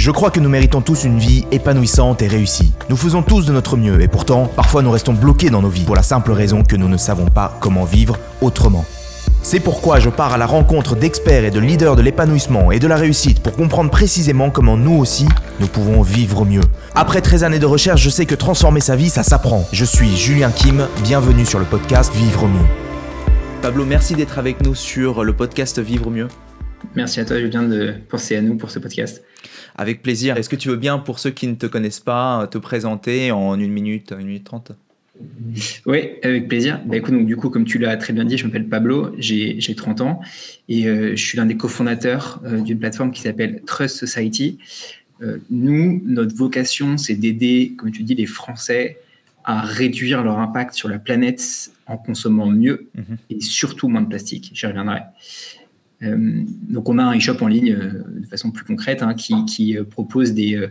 Je crois que nous méritons tous une vie épanouissante et réussie. Nous faisons tous de notre mieux et pourtant, parfois nous restons bloqués dans nos vies pour la simple raison que nous ne savons pas comment vivre autrement. C'est pourquoi je pars à la rencontre d'experts et de leaders de l'épanouissement et de la réussite pour comprendre précisément comment nous aussi, nous pouvons vivre mieux. Après 13 années de recherche, je sais que transformer sa vie, ça s'apprend. Je suis Julien Kim, bienvenue sur le podcast Vivre mieux. Pablo, merci d'être avec nous sur le podcast Vivre mieux. Merci à toi, Julien, de penser à nous pour ce podcast. Avec plaisir. Est-ce que tu veux bien, pour ceux qui ne te connaissent pas, te présenter en une minute, une minute trente? Oui, avec plaisir. Bah, écoute, donc, du coup, comme tu l'as très bien dit, je m'appelle Pablo, j'ai 30 ans et euh, je suis l'un des cofondateurs euh, d'une plateforme qui s'appelle Trust Society. Euh, nous, notre vocation, c'est d'aider, comme tu dis, les Français à réduire leur impact sur la planète en consommant mieux mhm. et surtout moins de plastique. J'y reviendrai. Euh, donc, on a un e-shop en ligne euh, de façon plus concrète hein, qui, euh, propose des,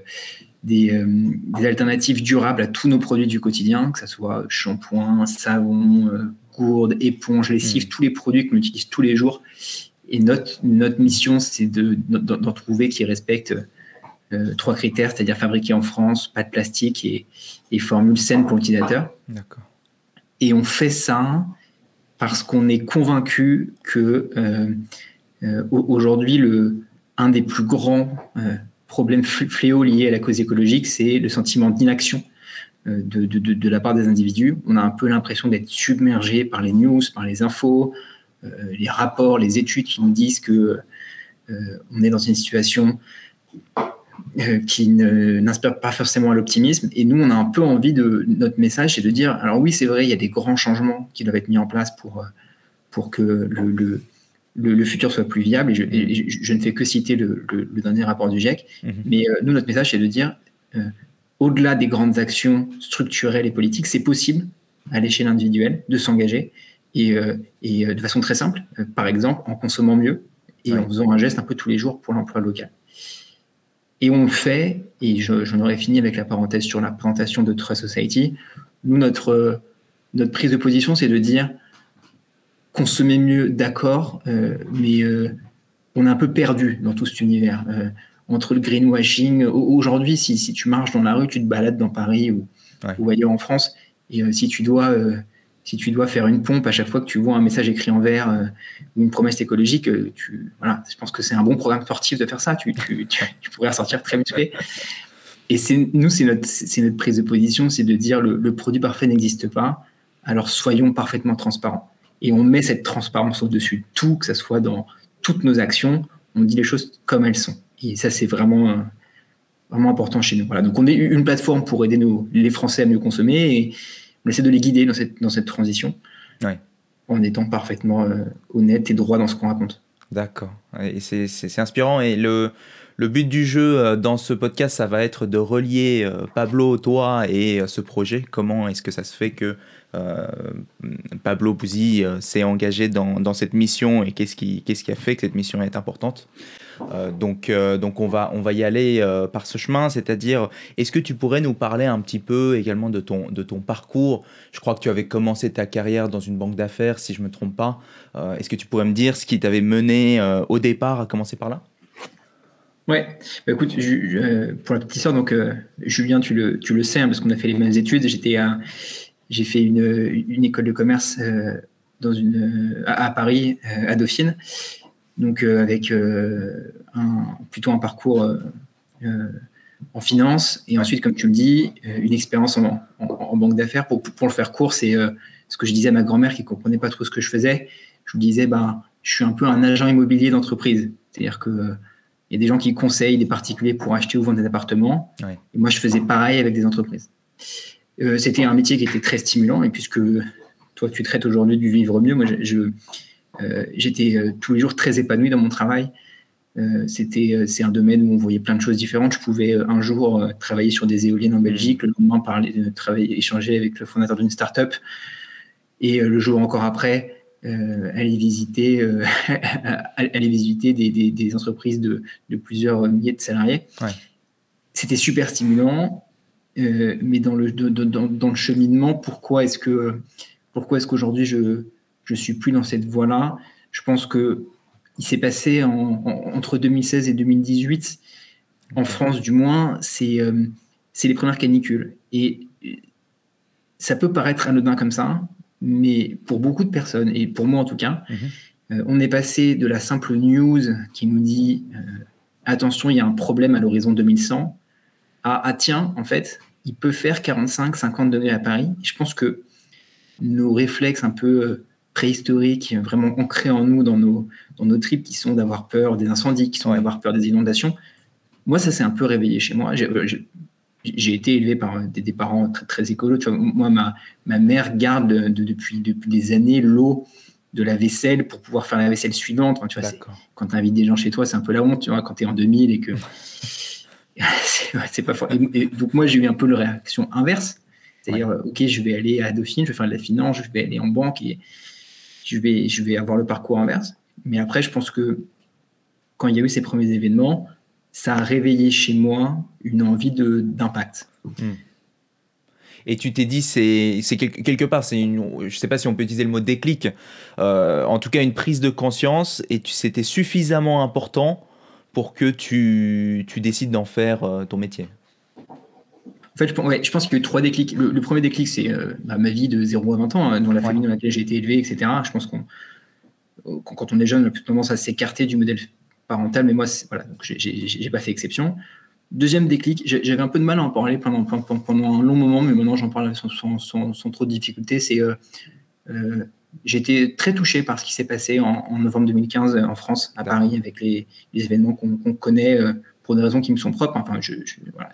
des, alternatives durables à tous nos produits du quotidien, que ce soit shampoing, savon, gourde, éponge, lessive, mm. tous les produits qu'on utilise tous les jours. Et notre, notre mission, c'est d'en trouver qui respectent trois critères, c'est-à-dire fabriqué en France, pas de plastique et, et formule saine pour l'utilisateur. Et on fait ça parce qu'on est convaincu que euh, aujourd'hui, le, un des plus grands euh, problèmes fléaux liés à la cause écologique, c'est le sentiment d'inaction euh, de, la part des individus. On a un peu l'impression d'être submergé par les news, par les infos, les rapports, les études qui nous disent que on est dans une situation qui n'inspire pas forcément à l'optimisme. Et nous, on a un peu envie de notre message, c'est de dire, alors oui, c'est vrai, il y a des grands changements qui doivent être mis en place pour, pour que le, le, futur soit plus viable. Et je, ne fais que citer le, dernier rapport du GIEC. Mhm. Mais euh, nous, notre message, c'est de dire, euh, au-delà des grandes actions structurelles et politiques, c'est possible à l'échelle individuelle de s'engager et, euh, et, de façon très simple, par exemple en consommant mieux et en faisant un geste un peu tous les jours pour l'emploi local. Et on le fait, et j'en aurais fini avec la parenthèse sur la présentation de Trust Society. Nous, notre, notre prise de position, c'est de dire consommer mieux, d'accord, euh, mais euh, on est un peu perdu dans tout cet univers. Euh, entre le greenwashing, aujourd'hui, si, si, tu marches dans la rue, tu te balades dans Paris ou, ou ailleurs en France, et si tu dois si tu dois faire une pompe à chaque fois que tu vois un message écrit en vert ou une promesse écologique, tu, voilà, je pense que c'est un bon programme sportif de faire ça. Tu, tu, tu, pourrais ressortir très musclé. Et nous, c'est notre, c'est notre prise de position, c'est de dire le, le produit parfait n'existe pas, alors soyons parfaitement transparents et on met cette transparence au-dessus de tout, que ce soit dans toutes nos actions, on dit les choses comme elles sont. Et ça, c'est vraiment, euh, vraiment important chez nous. Voilà. Donc, on est une plateforme pour aider nos, les Français à mieux consommer et on essaie de les guider dans cette, dans cette transition en étant parfaitement euh, honnête et droit dans ce qu'on raconte. D'accord. Et c'est inspirant. Et le, le but du jeu euh, dans ce podcast, ça va être de relier Pablo, toi et ce projet. Comment est-ce que ça se fait que euh, Pablo Bouzy euh, s'est engagé dans, cette mission et qu'est-ce qui, a fait que cette mission est importante. Euh, donc, on, va, y aller par ce chemin, c'est-à-dire, est-ce que tu pourrais nous parler un petit peu également de ton, parcours? Je crois que tu avais commencé ta carrière dans une banque d'affaires, si je ne me trompe pas. est-ce que tu pourrais me dire ce qui t'avait mené au départ à commencer par là? Ouais, bah, écoute, pour la petite histoire, donc Julien, tu le, tu le sais, hein, parce qu'on a fait les mêmes études. J'étais à, j'ai fait une, une, école de commerce euh, dans une, à, Paris, euh, à Dauphine, donc euh, avec un, plutôt un parcours en finance et ensuite, comme tu me dis, une expérience en, en, banque d'affaires. Pour, pour, le faire court, c'est ce que je disais à ma grand-mère qui comprenait pas trop ce que je faisais. Je lui disais, ben, je suis un peu un agent immobilier d'entreprise. C'est-à-dire que il y a des gens qui conseillent des particuliers pour acheter ou vendre des appartements. Et moi, je faisais pareil avec des entreprises. Euh, c'était un métier qui était très stimulant et puisque toi tu traites aujourd'hui du vivre mieux, moi je, euh, j'étais euh, tous les jours très épanoui dans mon travail. c'était c'est un domaine où on voyait plein de choses différentes. Je pouvais un jour travailler sur des éoliennes en Belgique, le lendemain parler, travailler, échanger avec le fondateur d'une start-up, et le jour encore après aller visiter, aller visiter des, des, entreprises de, de, plusieurs milliers de salariés. C'était super stimulant. Euh, mais dans le, dans, le cheminement, pourquoi est-ce que pourquoi est-ce qu'aujourd'hui je je suis plus dans cette voie-là? Je pense que il s'est passé entre 2016 et 2018 en France du moins, c'est les premières canicules. Et ça peut paraître anodin comme ça, mais pour beaucoup de personnes, et pour moi en tout cas, mhm. on est passé de la simple news qui nous dit attention, il y a un problème à l'horizon 2100, à ah tiens, en fait, il peut faire 45, 50 degrés à Paris. je pense que nos réflexes un peu euh, préhistoriques, vraiment ancrés en nous, dans nos, dans nos tripes, qui sont d'avoir peur des incendies, qui sont d'avoir peur des inondations, moi, ça s'est un peu réveillé chez moi. J'ai euh, été élevé par des, parents très, très écolos. Tu vois, moi, ma, ma mère garde depuis, depuis des années l'eau de la vaisselle pour pouvoir faire la vaisselle suivante. Tu vois, quand tu invites des gens chez toi, c'est un peu la honte, tu vois, quand tu es en 2000 et que. c'est pas fort. donc, moi, j'ai eu un peu la réaction inverse. C'est-à-dire, OK, je vais aller à Dauphine, je vais faire de la finance, je vais aller en banque et je vais, je vais avoir le parcours inverse. Mais après, je pense que quand il y a eu ces premiers événements, ça a réveillé chez moi une envie d'impact. Hmm. Et tu t'es dit, c'est quelque part, c'est je ne sais pas si on peut utiliser le mot déclic, euh, en tout cas une prise de conscience, et c'était suffisamment important pour que tu, tu décides d'en faire euh, ton métier En fait, je, ouais, je pense qu'il y a eu trois déclics. Le, premier déclic, c'est euh, bah, ma vie de 0 à 20 ans, hein, dans la famille dans laquelle j'ai été élevé, etc. Je pense qu'on, quand on est jeune, on a plus tendance à s'écarter du modèle parental, mais moi, voilà, donc j'ai pas fait exception. Deuxième déclic, j'avais un peu de mal à en parler pendant, pendant un long moment, mais maintenant j'en parle sans, sans, sans, trop de difficulté. C'est euh, j'ai été très touché par ce qui s'est passé en, novembre 2015 en France, à Paris, avec les, événements qu'on connaît euh, pour des raisons qui me sont propres. Enfin, je ne voilà,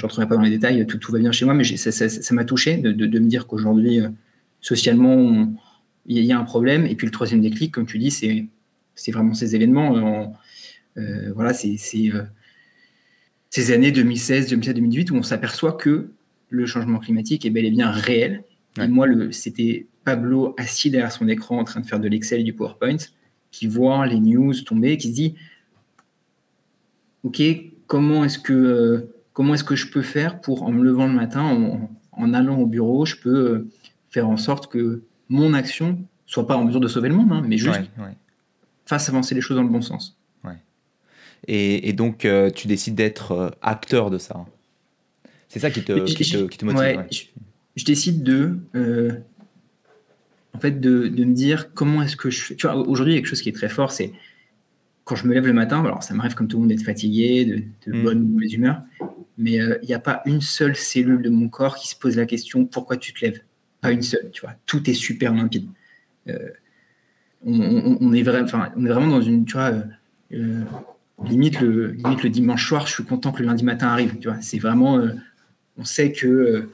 rentrerai pas dans les détails, tout, tout, va bien chez moi, mais ça m'a touché de, de, me dire qu'aujourd'hui, euh, socialement, il y a un problème. Et puis le troisième déclic, comme tu dis, c'est vraiment ces événements. Euh, voilà, c'est ces années 2016, 2017, 2018 où on s'aperçoit que le changement climatique est bel et bien réel. Et moi, c'était Pablo assis derrière son écran en train de faire de l'Excel et du PowerPoint, qui voit les news tomber, qui se dit Ok, comment est-ce que, euh, comment est-ce que je peux faire pour, en me levant le matin, en, allant au bureau, je peux euh, faire en sorte que mon action soit pas en mesure de sauver le monde, hein, mais juste fasse avancer les choses dans le bon sens. Et, donc, euh, tu décides d'être acteur de ça. C'est ça qui te, qui te, motive. Je, décide de en fait, de, me dire comment est-ce que je fais. Tu vois, aujourd'hui, quelque chose qui est très fort, c'est quand je me lève le matin, alors ça m'arrive comme tout le monde d'être fatigué, de, de mm. bonne ou mauvaise humeur, mais euh, il n'y a pas une seule cellule de mon corps qui se pose la question pourquoi tu te lèves? Pas une seule, tu vois. Tout est super limpide. Euh, on, est vrai, on est vraiment dans une, tu vois, euh, limite, le, limite le dimanche soir, je suis content que le lundi matin arrive, tu vois. C'est vraiment, on sait que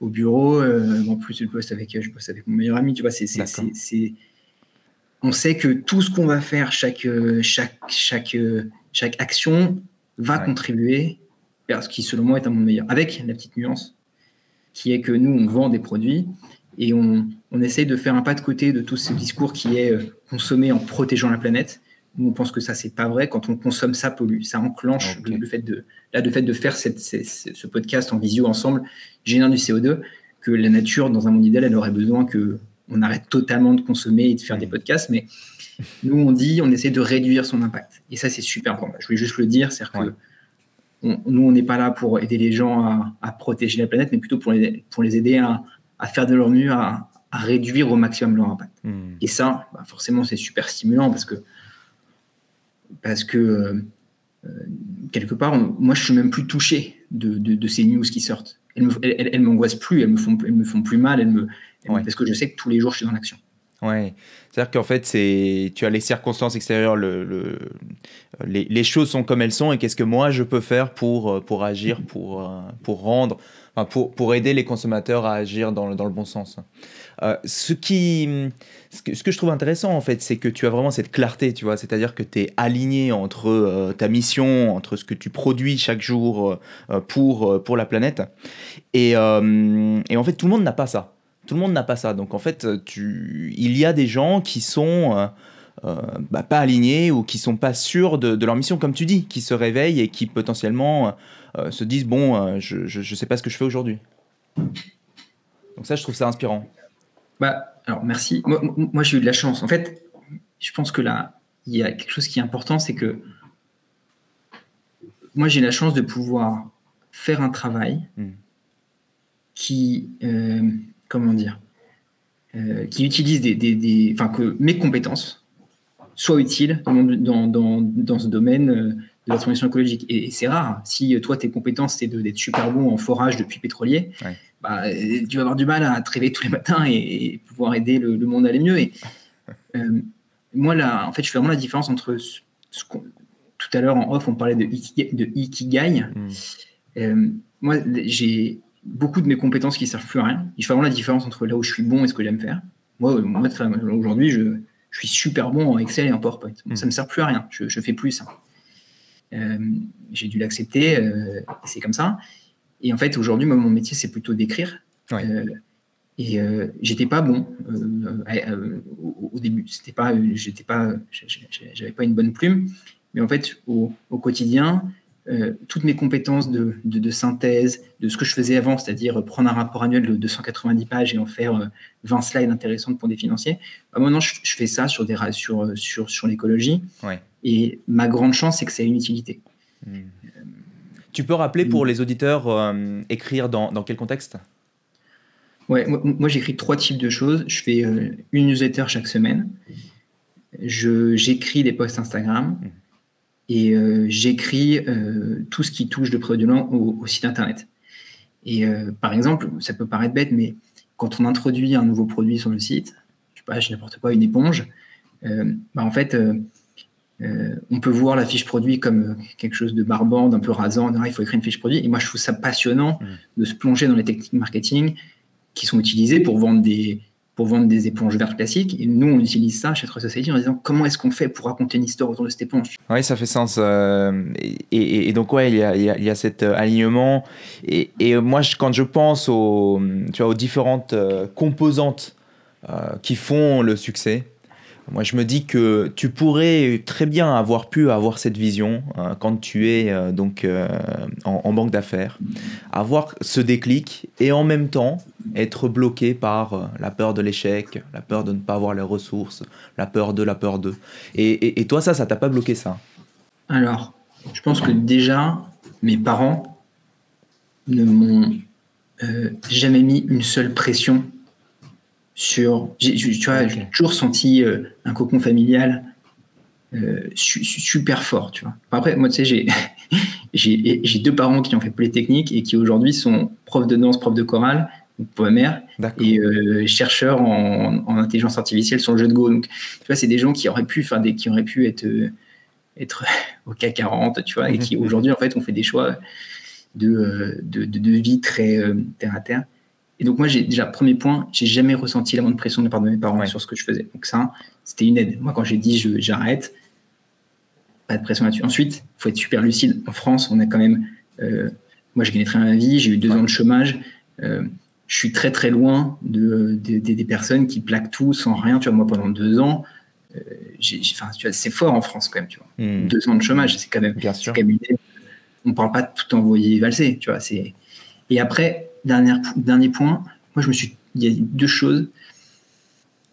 au bureau. Euh, en plus, je bosse avec, je bosse avec mon meilleur ami. Tu vois, c'est, c'est, on sait que tout ce qu'on va faire, chaque, chaque, chaque, chaque action va contribuer vers ce qui, selon moi, est un monde meilleur. Avec la petite nuance qui est que nous, on vend des produits et on, on essaye de faire un pas de côté de tout ce discours qui est euh, consommé en protégeant la planète. Nous, on pense que ça, c'est pas vrai. Quand on consomme, ça pollue. Ça enclenche le, fait de, là, le fait de faire cette, ce podcast en visio ensemble génère du CO2 que la nature, dans un monde idéal, elle aurait besoin que on arrête totalement de consommer et de faire des podcasts. Mais nous, on dit, on essaie de réduire son impact. Et ça, c'est super important. Je voulais juste le dire, c'est que nous, on n'est pas là pour aider les gens à, protéger la planète, mais plutôt pour les, pour les aider à, à faire de leur mieux, à, réduire au maximum leur impact. Hmm. Et ça, bah, forcément, c'est super stimulant parce que parce que euh, euh, quelque part, moi, je suis même plus touché de, ces news qui sortent. Elles, me, m'angoissent plus, elles me font, elles me font plus mal, elles me, parce que je sais que tous les jours, je suis dans l'action. Ouais, c'est-à-dire qu'en fait, c'est tu as les circonstances extérieures, le, les, choses sont comme elles sont, et qu'est-ce que moi je peux faire pour, euh, pour agir, pour, pour rendre, pour, pour aider les consommateurs à agir dans, dans le bon sens. Euh, ce, qui, que, ce, que, je trouve intéressant, en fait, c'est que tu as vraiment cette clarté, tu vois, c'est-à-dire que tu es aligné entre euh, ta mission, entre ce que tu produis chaque jour euh, pour, pour la planète. Et, en fait, tout le monde n'a pas ça. Tout le monde n'a pas ça. Donc, en fait, il y a des gens qui sont... Bah, pas alignés ou qui sont pas sûrs de, leur mission, comme tu dis, qui se réveillent et qui potentiellement se disent bon, je, je, sais pas ce que je fais aujourd'hui. Donc ça, je trouve ça inspirant. Bah, alors merci. Moi, j'ai eu de la chance. En fait, je pense que là, il y a quelque chose qui est important, c'est que moi, j'ai la chance de pouvoir faire un travail hmm. qui, euh, comment dire, euh, qui utilise des, des, enfin, que mes compétences soient utiles dans, dans, dans, dans ce domaine euh, de la transition écologique. Et, c'est rare. Si toi, tes compétences, c'est d'être super bon en forage de puits pétroliers, bah, tu vas avoir du mal à te réveiller tous les matins et, pouvoir aider le, monde à aller mieux. Et moi, là, en fait, je fais vraiment la différence entre ce, tout à l'heure en off, on parlait de, de Ikigai. Hmm. Euh, moi, j'ai beaucoup de mes compétences qui ne servent plus à rien. Je fais vraiment la différence entre là où je suis bon et ce que j'aime faire. Moi, aujourd'hui, je, suis super bon en Excel et en PowerPoint. Ça ne me sert plus à rien. Je ne fais plus ça. Euh, j'ai dû l'accepter. Euh, c'est comme ça. Et en fait, aujourd'hui, mon métier, c'est plutôt d'écrire. Et euh, j'étais pas bon au, début. C'était pas, j'étais pas, j'avais pas une bonne plume. Mais en fait, au, quotidien, euh, toutes mes compétences de, de, synthèse, de ce que je faisais avant, c'est-à-dire prendre un rapport annuel de 290 pages et en faire 20 euh, slides intéressants pour des financiers, bah maintenant je, fais ça sur, des, sur, sur, sur l'écologie. Et ma grande chance, c'est que ça a une utilité. Hmm. tu peux rappeler pour les auditeurs euh, écrire dans, dans, quel contexte? Ouais, moi, j'écris trois types de choses. Je fais une newsletter chaque semaine. J'écris des posts Instagram. Hmm et euh, j'écris euh, tout ce qui touche de près de loin au, site internet. Et euh, par exemple, ça peut paraître bête, mais quand on introduit un nouveau produit sur le site, je sais pas, n'importe quoi, une éponge, bah en fait, on peut voir la fiche produit comme quelque chose de barbant, d'un peu rasant. il faut écrire une fiche produit. Et moi, je trouve ça passionnant mmh. de se plonger dans les techniques marketing qui sont utilisées pour vendre des, pour vendre des éponges vertes classiques. Et nous, on utilise ça chez Trust Society en disant comment est-ce qu'on fait pour raconter une histoire autour de cette éponge? Oui, ça fait sens. Euh, et, donc, ouais, il y a, il cet euh, alignement. Et, et, moi, quand je pense aux, différentes euh, composantes qui font le succès, moi, je me dis que tu pourrais très bien avoir pu avoir cette vision hein, quand tu es euh, donc euh, en, banque d'affaires, avoir ce déclic et en même temps être bloqué par euh, la peur de l'échec, la peur de ne pas avoir les ressources, la peur de la peur de. Et toi, ça, ça t'a pas bloqué ça? Alors, je pense que déjà, mes parents ne m'ont jamais mis une seule pression sur. Tu vois, j'ai toujours senti euh, un cocon familial euh, super fort, tu vois. Après, moi, tu sais, j'ai deux parents qui ont fait Polytechnique et qui aujourd'hui sont profs de danse, profs de chorale, pour ma mère, et euh, chercheurs en, intelligence artificielle sur le jeu de Go. Donc, tu vois, c'est des gens qui auraient pu, enfin, des, qui auraient pu être, être au CAC 40, tu vois, et qui aujourd'hui, en fait, ont fait des choix de, de, de, vie très terre à terre. Et donc, moi, j'ai déjà, premier point, j'ai jamais ressenti la moindre pression de la part de mes parents sur ce que je faisais. Donc, ça, c'était une aide. Moi, quand j'ai dit j'arrête, pas de pression là-dessus. Ensuite, il faut être super lucide. En France, on a quand même. Euh, moi, j'ai gagné très bien ma vie, j'ai eu deux ans de chômage. Euh, je suis très, très loin de, des personnes qui plaquent tout sans rien. Tu vois, moi, pendant deux ans, euh, c'est fort en France quand même. Tu vois. Hmm. Deux ans de chômage, c'est quand même. Bien sûr. Quand même une aide. On ne parle pas de tout envoyer valser. Tu vois, et après, dernier, dernier point, moi je me suis, il y a deux choses.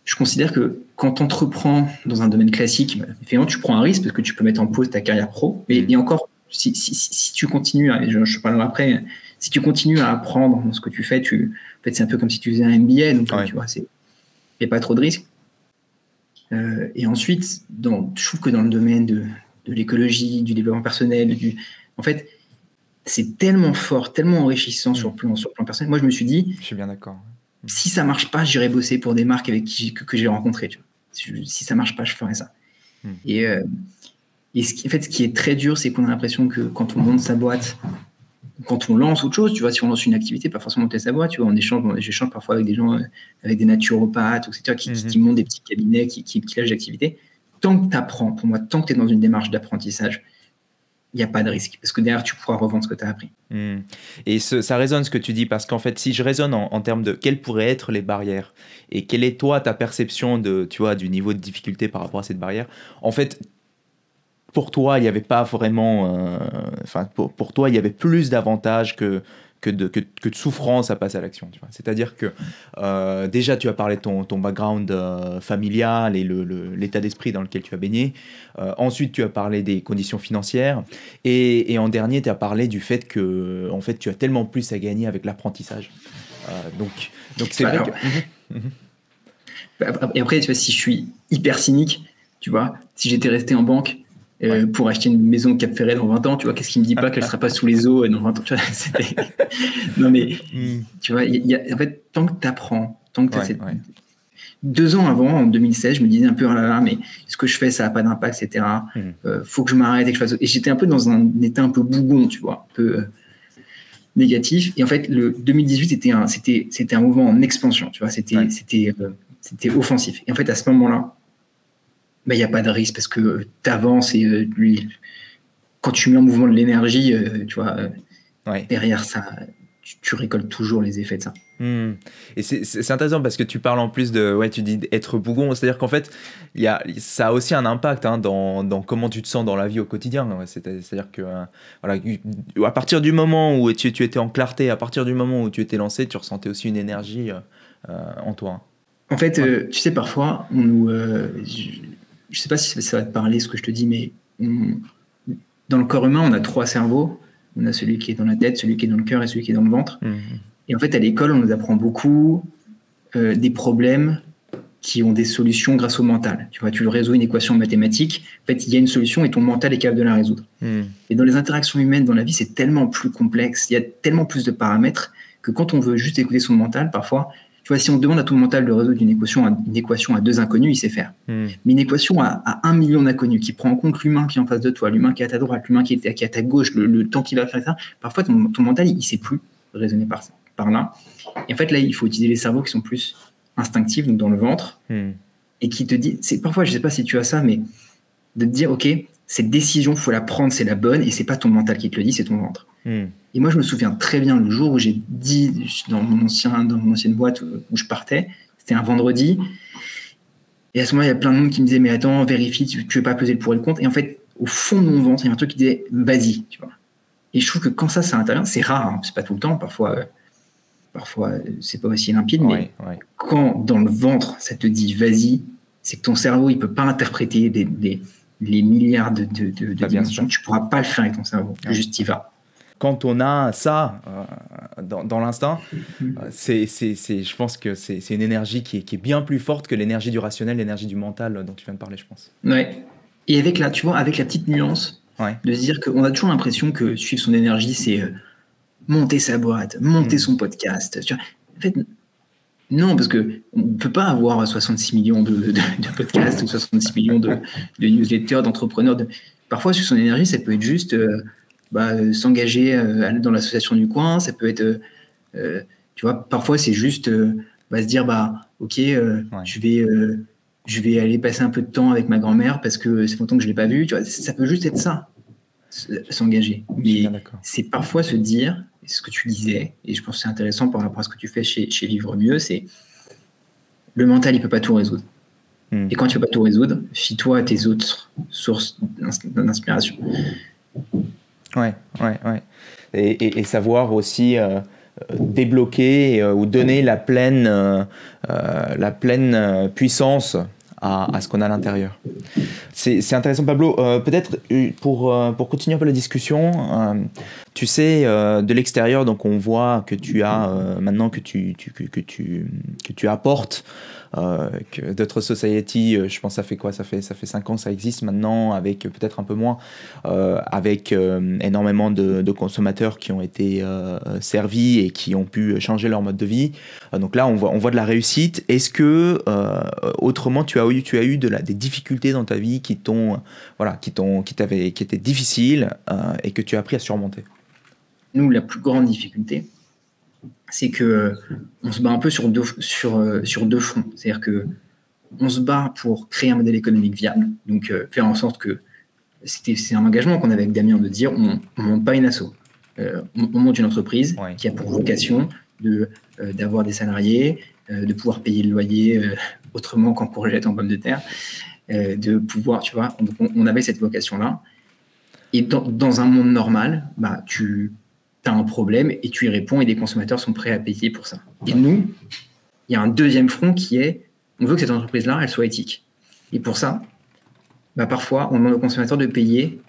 Je considère que quand tu entreprends dans un domaine classique, bah, effectivement, tu prends un risque parce que tu peux mettre en pause ta carrière pro. Mais et encore, si, si, tu continues, je, je parlerai après, si tu continues à apprendre dans ce que tu fais, tu, en fait, c'est un peu comme si tu faisais un MBA, donc tu vois, il n'y a pas trop de risques. Euh, et ensuite, dans, je trouve que dans le domaine de, de l'écologie, du développement personnel, du, en fait, c'est tellement fort, tellement enrichissant sur le plan, sur plan personnel. Moi, je me suis dit, je suis bien d'accord. Si ça marche pas, j'irai bosser pour des marques avec qui que, j'ai rencontrées. Si ça marche pas, je ferai ça. Et, euh, et ce qui, en fait, ce qui est très dur, c'est qu'on a l'impression que quand on monte sa boîte, quand on lance autre chose, tu vois, si on lance une activité, pas forcément monter sa boîte, tu vois, on échange, j'échange parfois avec des gens, euh, avec des naturopathes, etc., qui, hmm. qui, montent des petits cabinets, qui, qui, lâchent d'activité. Tant que tu apprends, pour moi, tant que tu es dans une démarche d'apprentissage, il n'y a pas de risque. Parce que derrière, tu pourras revendre ce que tu as appris. Hmm. Et ça résonne ce que tu dis, parce qu'en fait, si je raisonne en, termes de quelles pourraient être les barrières, et quelle est toi ta perception de, tu vois, du niveau de difficulté par rapport à cette barrière, en fait, pour toi, il n'y avait pas vraiment. Euh, enfin, pour, pour, toi, il y avait plus d'avantages que, que de, que, de souffrance à passer à l'action. C'est-à-dire que euh, déjà, tu as parlé de ton, ton background euh, familial et l'état d'esprit dans lequel tu as baigné. Euh, ensuite, tu as parlé des conditions financières. Et, et en dernier, tu as parlé du fait que en fait, tu as tellement plus à gagner avec l'apprentissage. donc, donc c'est vrai que... Mhm, mhm. Bah, et après, tu vois, si je suis hyper cynique, tu vois, si j'étais resté en banque, euh, pour acheter une maison de Cap Ferret dans 20 ans, tu vois, qu'est-ce qui me dit pas qu'elle sera pas sous les eaux dans 20 ans, tu vois, non mais, hmm. tu vois, y a, en fait, tant que tu apprends, tant que tu as Deux ans avant, en 2016, je me disais un peu, oh là là, mais ce que je fais, ça n'a pas d'impact, etc. Il hmm. euh, faut que je m'arrête et que je fasse... Et j'étais un peu dans un état un peu bougon, tu vois, un peu euh, négatif. Et en fait, le 2018, c'était un, c'était, c'était un mouvement en expansion, tu vois, c'était, c'était, c'était offensif. Et en fait, à ce moment-là, il bah, n'y a pas de risque parce que tu avances et euh, quand tu mets en mouvement de l'énergie, euh, tu vois, euh, derrière ça, tu, récoltes toujours les effets de ça. Hmm. Et c'est intéressant parce que tu parles en plus de, ouais, tu dis être bougon, c'est-à-dire qu'en fait, y a, ça a aussi un impact hein, dans, dans, comment tu te sens dans la vie au quotidien. C'est-à-dire que, voilà, à partir du moment où tu, tu, étais en clarté, à partir du moment où tu étais lancé, tu ressentais aussi une énergie en toi. En fait, tu sais, parfois, on nous, je sais pas si ça va te parler ce que je te dis, mais dans le corps humain, on a trois cerveaux. On a celui qui est dans la tête, celui qui est dans le cœur et celui qui est dans le ventre. Mhm. Et en fait, à l'école, on nous apprend beaucoup euh, des problèmes qui ont des solutions grâce au mental. Tu vois, tu résous une équation mathématique, en fait, il y a une solution et ton mental est capable de la résoudre. Mhm. Et dans les interactions humaines, dans la vie, c'est tellement plus complexe, il y a tellement plus de paramètres que quand on veut juste écouter son mental, parfois, tu vois, si on demande à ton mental de résoudre une équation à, une équation à deux inconnus, il sait faire. Hmm. Mais une équation à, un million d'inconnus, qui prend en compte l'humain qui est en face de toi, l'humain qui est à ta droite, l'humain qui est, à ta gauche, le, temps qu'il va faire ça, parfois ton, mental, il ne sait plus raisonner par, par là. Et en fait, là, il faut utiliser les cerveaux qui sont plus instinctifs, donc dans le ventre, hmm. et qui te dit, c'est parfois, je ne sais pas si tu as ça, mais de te dire, OK, cette décision, faut la prendre, c'est la bonne, et c'est pas ton mental qui te le dit, c'est ton ventre. Hmm. Et moi, je me souviens très bien le jour où j'ai dit dans mon, ancien, dans mon ancienne boîte où je partais, c'était un vendredi. Et à ce moment, il y a plein de monde qui me disait Mais attends, vérifie, tu ne veux pas peser le pour et le contre? Et en fait, au fond de mon ventre, il y a un truc qui disait Vas-y, tu vois. Et je trouve que quand ça, c'est intéressant, c'est rare, hein, c'est pas tout le temps, parfois, euh, parfois c'est pas aussi limpide, mais quand dans le ventre, ça te dit Vas-y, c'est que ton cerveau, il peut pas interpréter des, les milliards de, de, de, de dimensions. Tu pourras pas le faire avec ton cerveau, juste y vas quand on a ça euh, dans, l'instinct, euh, c'est, je pense que c'est, une énergie qui est, bien plus forte que l'énergie du rationnel, l'énergie du mental dont tu viens de parler, je pense. Ouais. Et avec la, tu vois, avec la petite nuance de se dire qu'on a toujours l'impression que suivre son énergie, c'est euh, monter sa boîte, monter mm. son podcast. En fait, non, parce que on ne peut pas avoir 66 millions de, podcasts ou 66 millions de, newsletters, d'entrepreneurs. Parfois, sur son énergie, ça peut être juste bah, euh, s'engager euh, dans l'association du coin, ça peut être, euh, tu vois, parfois c'est juste bah, se dire, bah, ok, je vais je vais aller passer un peu de temps avec ma grand-mère parce que c'est longtemps que je ne l'ai pas vue. Tu vois, ça peut juste être ça, s'engager. Mais c'est parfois se dire, ce que tu disais, et je pense que c'est intéressant par rapport à ce que tu fais chez, chez Vivre Mieux, c'est le mental, il ne peut pas tout résoudre. Hmm. Et quand tu ne peux pas tout résoudre, fie-toi à tes autres sources d'inspiration. Ouais, ouais, ouais. Et, savoir aussi euh, débloquer euh, ou donner la pleine, euh, la pleine puissance à, ce qu'on a à l'intérieur. C'est intéressant, Pablo. Peut-être pour, pour continuer un peu la discussion, tu sais, de l'extérieur, donc on voit que tu as maintenant que tu, que, tu, que tu apportes que d'autres society, euh, je pense ça fait quoi? Ça fait ça fait cinq ans ça existe maintenant avec peut-être un peu moins, euh, avec énormément de, consommateurs qui ont été servis et qui ont pu changer leur mode de vie. donc là on voit on voit de la réussite. Est-ce que autrement tu as eu tu as eu des difficultés dans ta vie qui t'ont voilà qui t'ont qui t'avaient qui étaient difficiles et que tu as appris à surmonter? Nous la plus grande difficulté c'est que on se bat un peu sur deux, sur, euh, sur deux fronts. C'est-à-dire que on se bat pour créer un modèle économique viable, donc euh, faire en sorte que c'était c'est un engagement qu'on avait avec Damien de dire on ne monte pas une asso, euh, on, monte une entreprise qui a pour vocation de d'avoir des salariés, de pouvoir payer le loyer autrement qu'en courgette en pommes de terre, de pouvoir, tu vois, on, avait cette vocation là. Et dans, dans, un monde normal, bah tu tu as un problème et tu y réponds et des consommateurs sont prêts à payer pour ça. Et nous, il y a un deuxième front qui est on veut que cette entreprise-là, elle soit éthique. Et pour ça, bah, parfois, on demande aux consommateurs de payer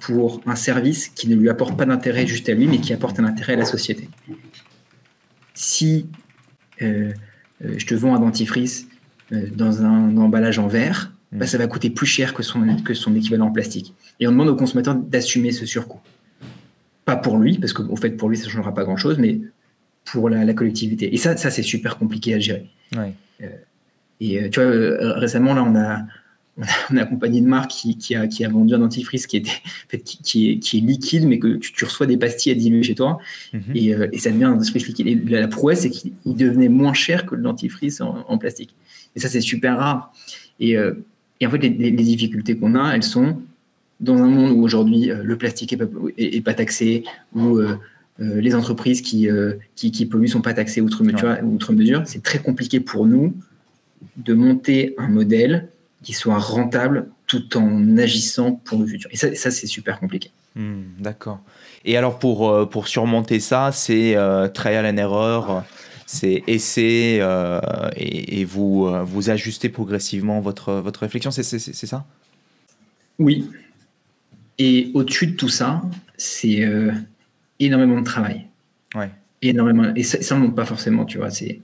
pour un service qui ne lui apporte pas d'intérêt juste à lui, mais qui apporte un intérêt à la société. Si euh, euh, je te vends un dentifrice euh, dans un emballage en verre, bah, ça va coûter plus cher que son, que son équivalent en plastique. Et on demande aux consommateurs d'assumer ce surcoût. Pas pour lui, parce qu'au fait, pour lui, ça ne changera pas grand-chose, mais pour la, collectivité. Et ça, ça c'est super compliqué à gérer. et tu vois, récemment, là, on a, on a accompagné une marque qui, a, qui, a, vendu un dentifrice qui, était, qui, est, qui est liquide, mais que tu, reçois des pastilles à diluer chez toi, mhm. euh, et, ça devient un dentifrice liquide. Et la, prouesse, c'est qu'il devenait moins cher que le dentifrice en, plastique. Et ça, c'est super rare. Et, euh, en fait, les, difficultés qu'on a, elles sont dans un monde où aujourd'hui euh, le plastique n'est pas, taxé, où les entreprises qui, qui, qui, polluent sont pas taxées outre, outre mesure. C'est très compliqué pour nous de monter un modèle qui soit rentable tout en agissant pour le futur. Et ça, c'est super compliqué. Hmm, d'accord. Et alors, pour, euh, pour surmonter ça, c'est euh, trial and error, c'est essayer euh, et, vous, vous ajustez progressivement votre, votre réflexion, c'est ça? Oui. Et au-dessus de tout ça, c'est énormément de travail. Ouais. Énormément. Et ça, ça ne monte pas forcément, tu vois. Ouais,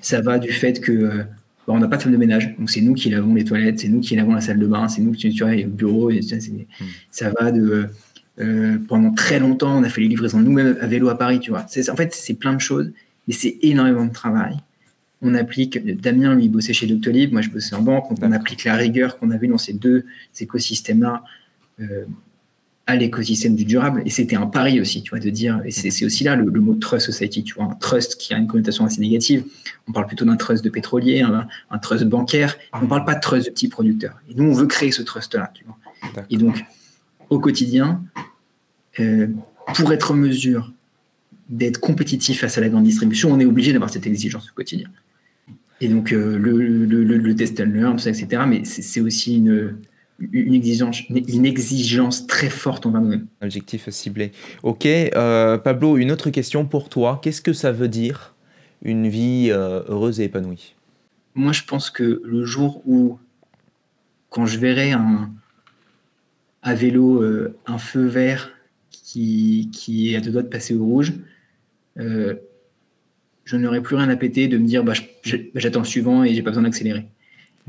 ça va du fait que bah, on n'a pas de femme de ménage. Donc, c'est nous qui lavons les toilettes, c'est nous qui lavons la salle de bain, c'est nous qui, tu vois, le bureau. Et. Ça va de. Euh, pendant très longtemps, on a fait les livraisons nous-mêmes à vélo à Paris, tu vois. En fait, c'est plein de choses, mais c'est énormément de travail. On applique, Damien, lui, bossait chez Doctolib, moi, je bossais en banque, donc on applique la rigueur qu'on a vue dans ces deux écosystèmes-là. Euh, à l'écosystème du durable. Et c'était un pari aussi, tu vois, de dire, et c'est aussi là le, mot trust society, tu vois, un trust qui a une connotation assez négative. On parle plutôt d'un trust de pétrolier, un, trust bancaire. On ne parle pas de trust de petits producteurs. Et nous, on veut créer ce trust-là, tu vois. Et donc, au quotidien, euh, pour être en mesure d'être compétitif face à la grande distribution, on est obligé d'avoir cette exigence au quotidien. Et donc, euh, le, le, le, test and learn, tout ça, etc. Mais c'est aussi une une exigence, une exigence très forte envers nous-mêmes. Objectif ciblé. Ok, euh, Pablo, une autre question pour toi. Qu'est-ce que ça veut dire une vie euh, heureuse et épanouie? Moi, je pense que le jour où, quand je verrai un, à vélo euh, un feu vert qui, qui est à deux doigts de passer au rouge, je n'aurai plus rien à péter de me dire bah, j'attends le suivant et j'ai pas besoin d'accélérer.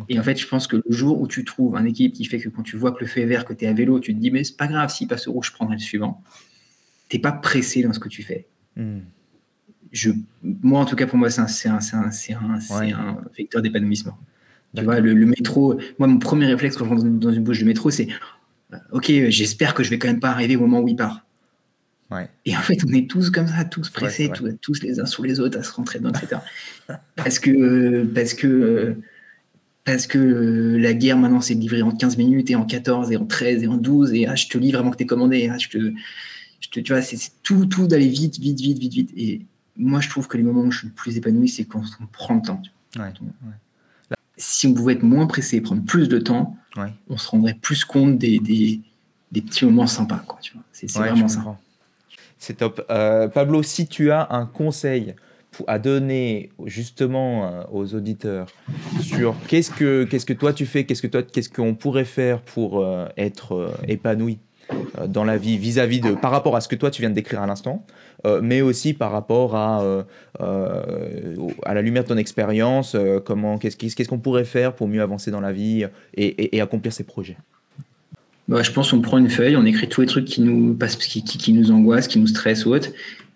Et en fait, je pense que le jour où tu trouves un équipe qui fait que quand tu vois que le feu est vert, que tu es à vélo, tu te dis, mais c'est pas grave, s'il passe au rouge, je prendrai le suivant. Tu n'es pas pressé dans ce que tu fais. Hmm. Je, moi, en tout cas, pour moi, c'est un, un, vecteur d'épanouissement. Tu vois, le, métro, moi, mon premier réflexe quand je rentre dans une bouche de métro, c'est euh, Ok, j'espère que je vais quand même pas arriver au moment où il part. Et en fait, on est tous comme ça, tous pressés, tous, les uns sous les autres à se rentrer dans, etc. parce que, parce que euh, parce que euh, la guerre maintenant c'est livré en 15 minutes et en 14 et en 13 et en 12 et ah, je te livre avant que tu commandé. Ah, je te, je te, tu vois, c'est tout, tout d'aller vite, vite, vite, vite, vite. Et moi je trouve que les moments où je suis le plus épanoui, c'est quand on prend le temps. Si on pouvait être moins pressé, prendre plus de temps, on se rendrait plus compte des, des, des petits moments sympas. C'est vraiment ça. C'est top. Euh, Pablo, si tu as un conseil à donner justement euh, aux auditeurs sur qu'est-ce que, qu'est-ce que toi tu fais, qu'est-ce que toi, qu'est-ce qu'on pourrait faire pour euh, être euh, épanoui dans la vie vis-à-vis de, par rapport à ce que toi tu viens de décrire à l'instant, mais aussi par rapport à, à la lumière de ton expérience, comment, qu'est-ce, qu'est-ce qu'on pourrait faire pour mieux avancer dans la vie et, accomplir ses projets. Bah, je pense qu'on prend une feuille, on écrit tous les trucs qui nous, passent, qui, qui, nous angoissent, qui nous stressent ou autre,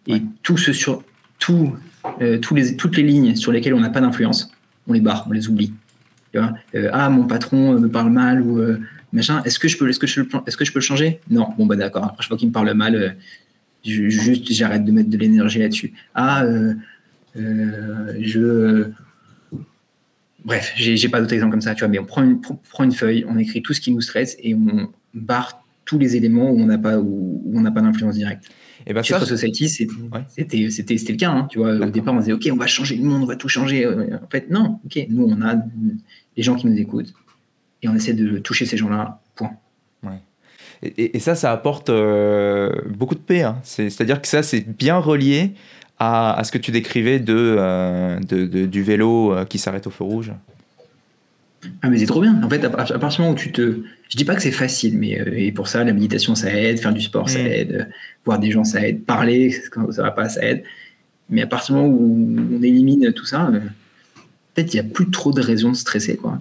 et tout ce sur euh, les, toutes les lignes sur lesquelles on n'a pas d'influence, on les barre, on les oublie. Euh, ah, mon patron me parle mal ou euh, machin. Est-ce que je peux, est-ce que peux le changer? Non. Bon bah d'accord. Après, je vois qu'il me parle mal. juste, j'arrête de mettre de l'énergie là-dessus. Ah, je Bref, j'ai pas d'autres exemples comme ça, tu vois, mais on prend une, prend une feuille, on écrit tout ce qui nous stresse et on barre tous les éléments où on n'a pas, où on n'a pas d'influence directe. Et ben ça, Society, c'était le cas. Hein, tu vois, au départ, on disait OK, on va changer le monde, on va tout changer. Euh, en fait, non. OK, nous, on a les gens qui nous écoutent et on essaie de toucher ces gens-là. Point. Et, ça, ça apporte euh, beaucoup de paix. Hein. C'est-à-dire que ça, c'est bien relié à, ce que tu décrivais de, euh, du vélo qui s'arrête au feu rouge. Ah mais c'est trop bien. En fait, à, partir du moment où tu te... Je dis pas que c'est facile, mais et pour ça, la méditation, ça aide, faire du sport, ça mm. aide, voir des gens, ça aide, parler, quand ça va pas, ça aide. Mais à partir du moment où on élimine tout ça, en fait, il n'y a plus trop de raisons de stresser. Quoi.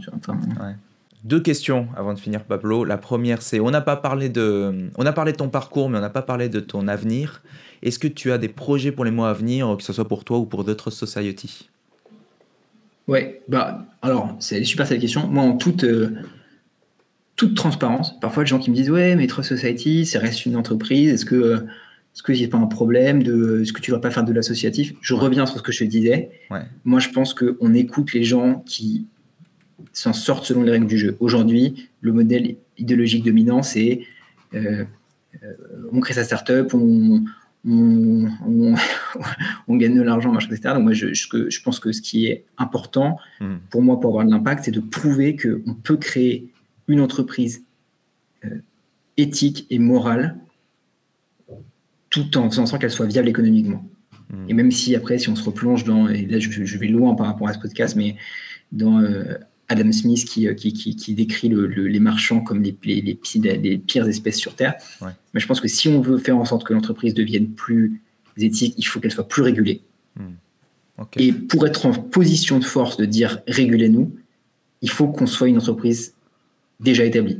Deux questions avant de finir, Pablo. La première, c'est on n'a pas parlé de, on a parlé de ton parcours, mais on n'a pas parlé de ton avenir. Est-ce que tu as des projets pour les mois à venir, que ce soit pour toi ou pour d'autres society Ouais, bah alors c'est super cette question. Moi, en toute euh, toute transparence, parfois les gens qui me disent ouais, mais Trust Society, ça reste une entreprise. Est-ce que euh, est-ce qu'il n'y a pas un problème de ce que tu ne vas pas faire de l'associatif? Je reviens sur ce que je te disais. Moi, je pense qu'on écoute les gens qui s'en sortent selon les règles du jeu. Aujourd'hui, le modèle idéologique dominant, c'est euh, euh, on crée sa startup, on, on, on, gagne de l'argent, etc. Donc moi, je, je, pense que ce qui est important hmm. pour moi pour avoir de l'impact, c'est de prouver qu'on peut créer une entreprise euh, éthique et morale tout en faisant en sorte qu'elle soit viable économiquement. Hmm. Et même si après, si on se replonge dans, et là je, vais loin par rapport à ce podcast, mais dans euh, Adam Smith qui, euh, qui, qui, décrit les marchands comme les, les, les, pires espèces sur Terre, mais je pense que si on veut faire en sorte que l'entreprise devienne plus éthique, il faut qu'elle soit plus régulée. Hmm. Et pour être en position de force de dire régulez-nous, il faut qu'on soit une entreprise déjà établie.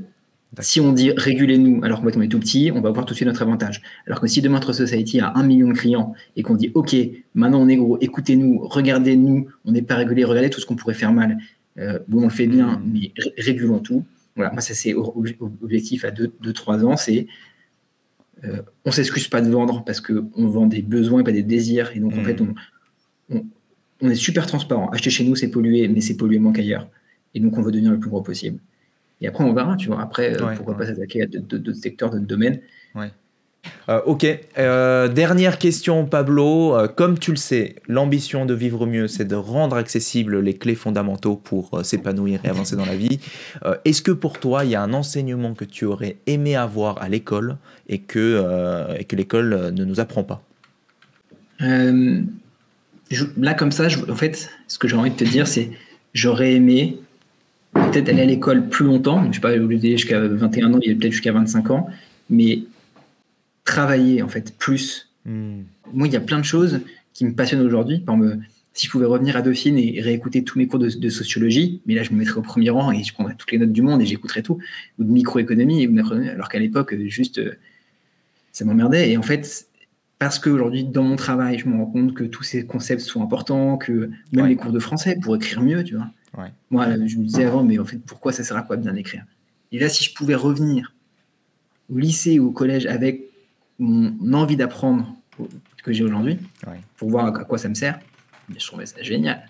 Si on dit régulez-nous alors qu'on est tout petit, on va voir tout de suite notre avantage. Alors que si demain notre society a un million de clients et qu'on dit ok, maintenant on est gros, écoutez-nous, regardez-nous, on n'est pas régulé, regardez tout ce qu'on pourrait faire mal. Euh, bon, on le fait bien, hmm. mais régulons tout. Voilà, moi ça c'est objectif à 2-3 ans, c'est euh, on s'excuse pas de vendre parce qu'on vend des besoins et pas des désirs. Et donc en fait, hmm. on, on est super transparent. Acheter chez nous, c'est polluer, mais c'est polluer moins qu'ailleurs. Et donc on veut devenir le plus gros possible. Et après, on verra, tu vois. Après, euh, pourquoi pas s'attaquer à d'autres secteurs, d'autres domaines. Ouais. Euh, ok. Euh, dernière question, Pablo. comme tu le sais, l'ambition de vivre mieux, c'est de rendre accessibles les clés fondamentaux pour s'épanouir et avancer dans la vie. Est-ce que pour toi, il y a un enseignement que tu aurais aimé avoir à l'école et que, et que l'école ne nous apprend pas? Là, comme ça, en fait, ce que j'ai envie de te dire, c'est j'aurais aimé peut-être aller à l'école plus longtemps, je ne sais pas, jusqu'à 21 ans, il y a peut-être jusqu'à 25 ans, mais travailler en fait plus. Hmm. Moi, il y a plein de choses qui me passionnent aujourd'hui. Exemple, si je pouvais revenir à Dauphine et réécouter tous mes cours de, sociologie, mais là, je me mettrais au premier rang et je prendrais toutes les notes du monde et j'écouterais tout, ou de microéconomie, alors qu'à l'époque, juste, euh, ça m'emmerdait. Et en fait, parce qu'aujourd'hui, dans mon travail, je me rends compte que tous ces concepts sont importants, que même les cours de français pour écrire mieux, tu vois. Moi, je me disais avant, mais en fait, pourquoi ça sert à quoi de bien écrire? Et là, si je pouvais revenir au lycée ou au collège avec mon envie d'apprendre que j'ai aujourd'hui, pour voir à quoi ça me sert, je trouvais ça génial.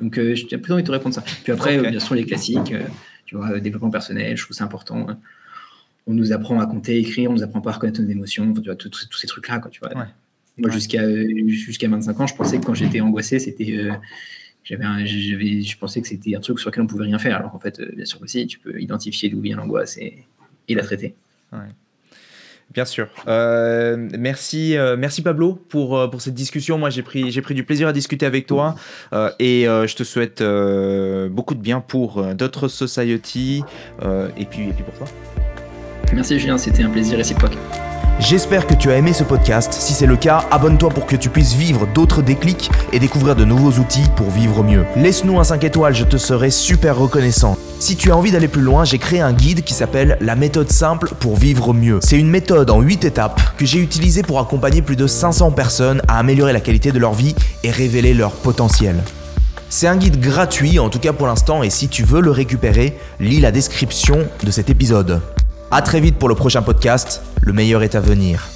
Donc, euh, j'ai plus envie de te répondre ça. Puis après, bien sûr, les classiques, euh, tu vois, développement personnel, je trouve ça important. Hein. On nous apprend à compter, écrire, on nous apprend pas à reconnaître nos émotions, tu vois, tous ces trucs-là, quoi, tu vois. Moi, jusqu'à jusqu'à 25 ans, je pensais que quand j'étais angoissé, c'était euh, j'avais, je pensais que c'était un truc sur lequel on pouvait rien faire. Alors en fait, euh, bien sûr que si, tu peux identifier d'où vient l'angoisse et, la traiter. Bien sûr. Euh, merci, euh, merci Pablo pour, pour cette discussion. Moi, j'ai pris, j'ai pris du plaisir à discuter avec toi et je te souhaite beaucoup de bien pour d'autres society et, puis, et puis pour toi. Merci Julien, c'était un plaisir réciproque. J'espère que tu as aimé ce podcast. Si c'est le cas, abonne-toi pour que tu puisses vivre d'autres déclics et découvrir de nouveaux outils pour vivre mieux. Laisse-nous un 5 étoiles, je te serai super reconnaissant. Si tu as envie d'aller plus loin, j'ai créé un guide qui s'appelle La méthode simple pour vivre mieux. C'est une méthode en 8 étapes que j'ai utilisée pour accompagner plus de 500 personnes à améliorer la qualité de leur vie et révéler leur potentiel. C'est un guide gratuit, en tout cas pour l'instant, et si tu veux le récupérer, lis la description de cet épisode. A très vite pour le prochain podcast, le meilleur est à venir.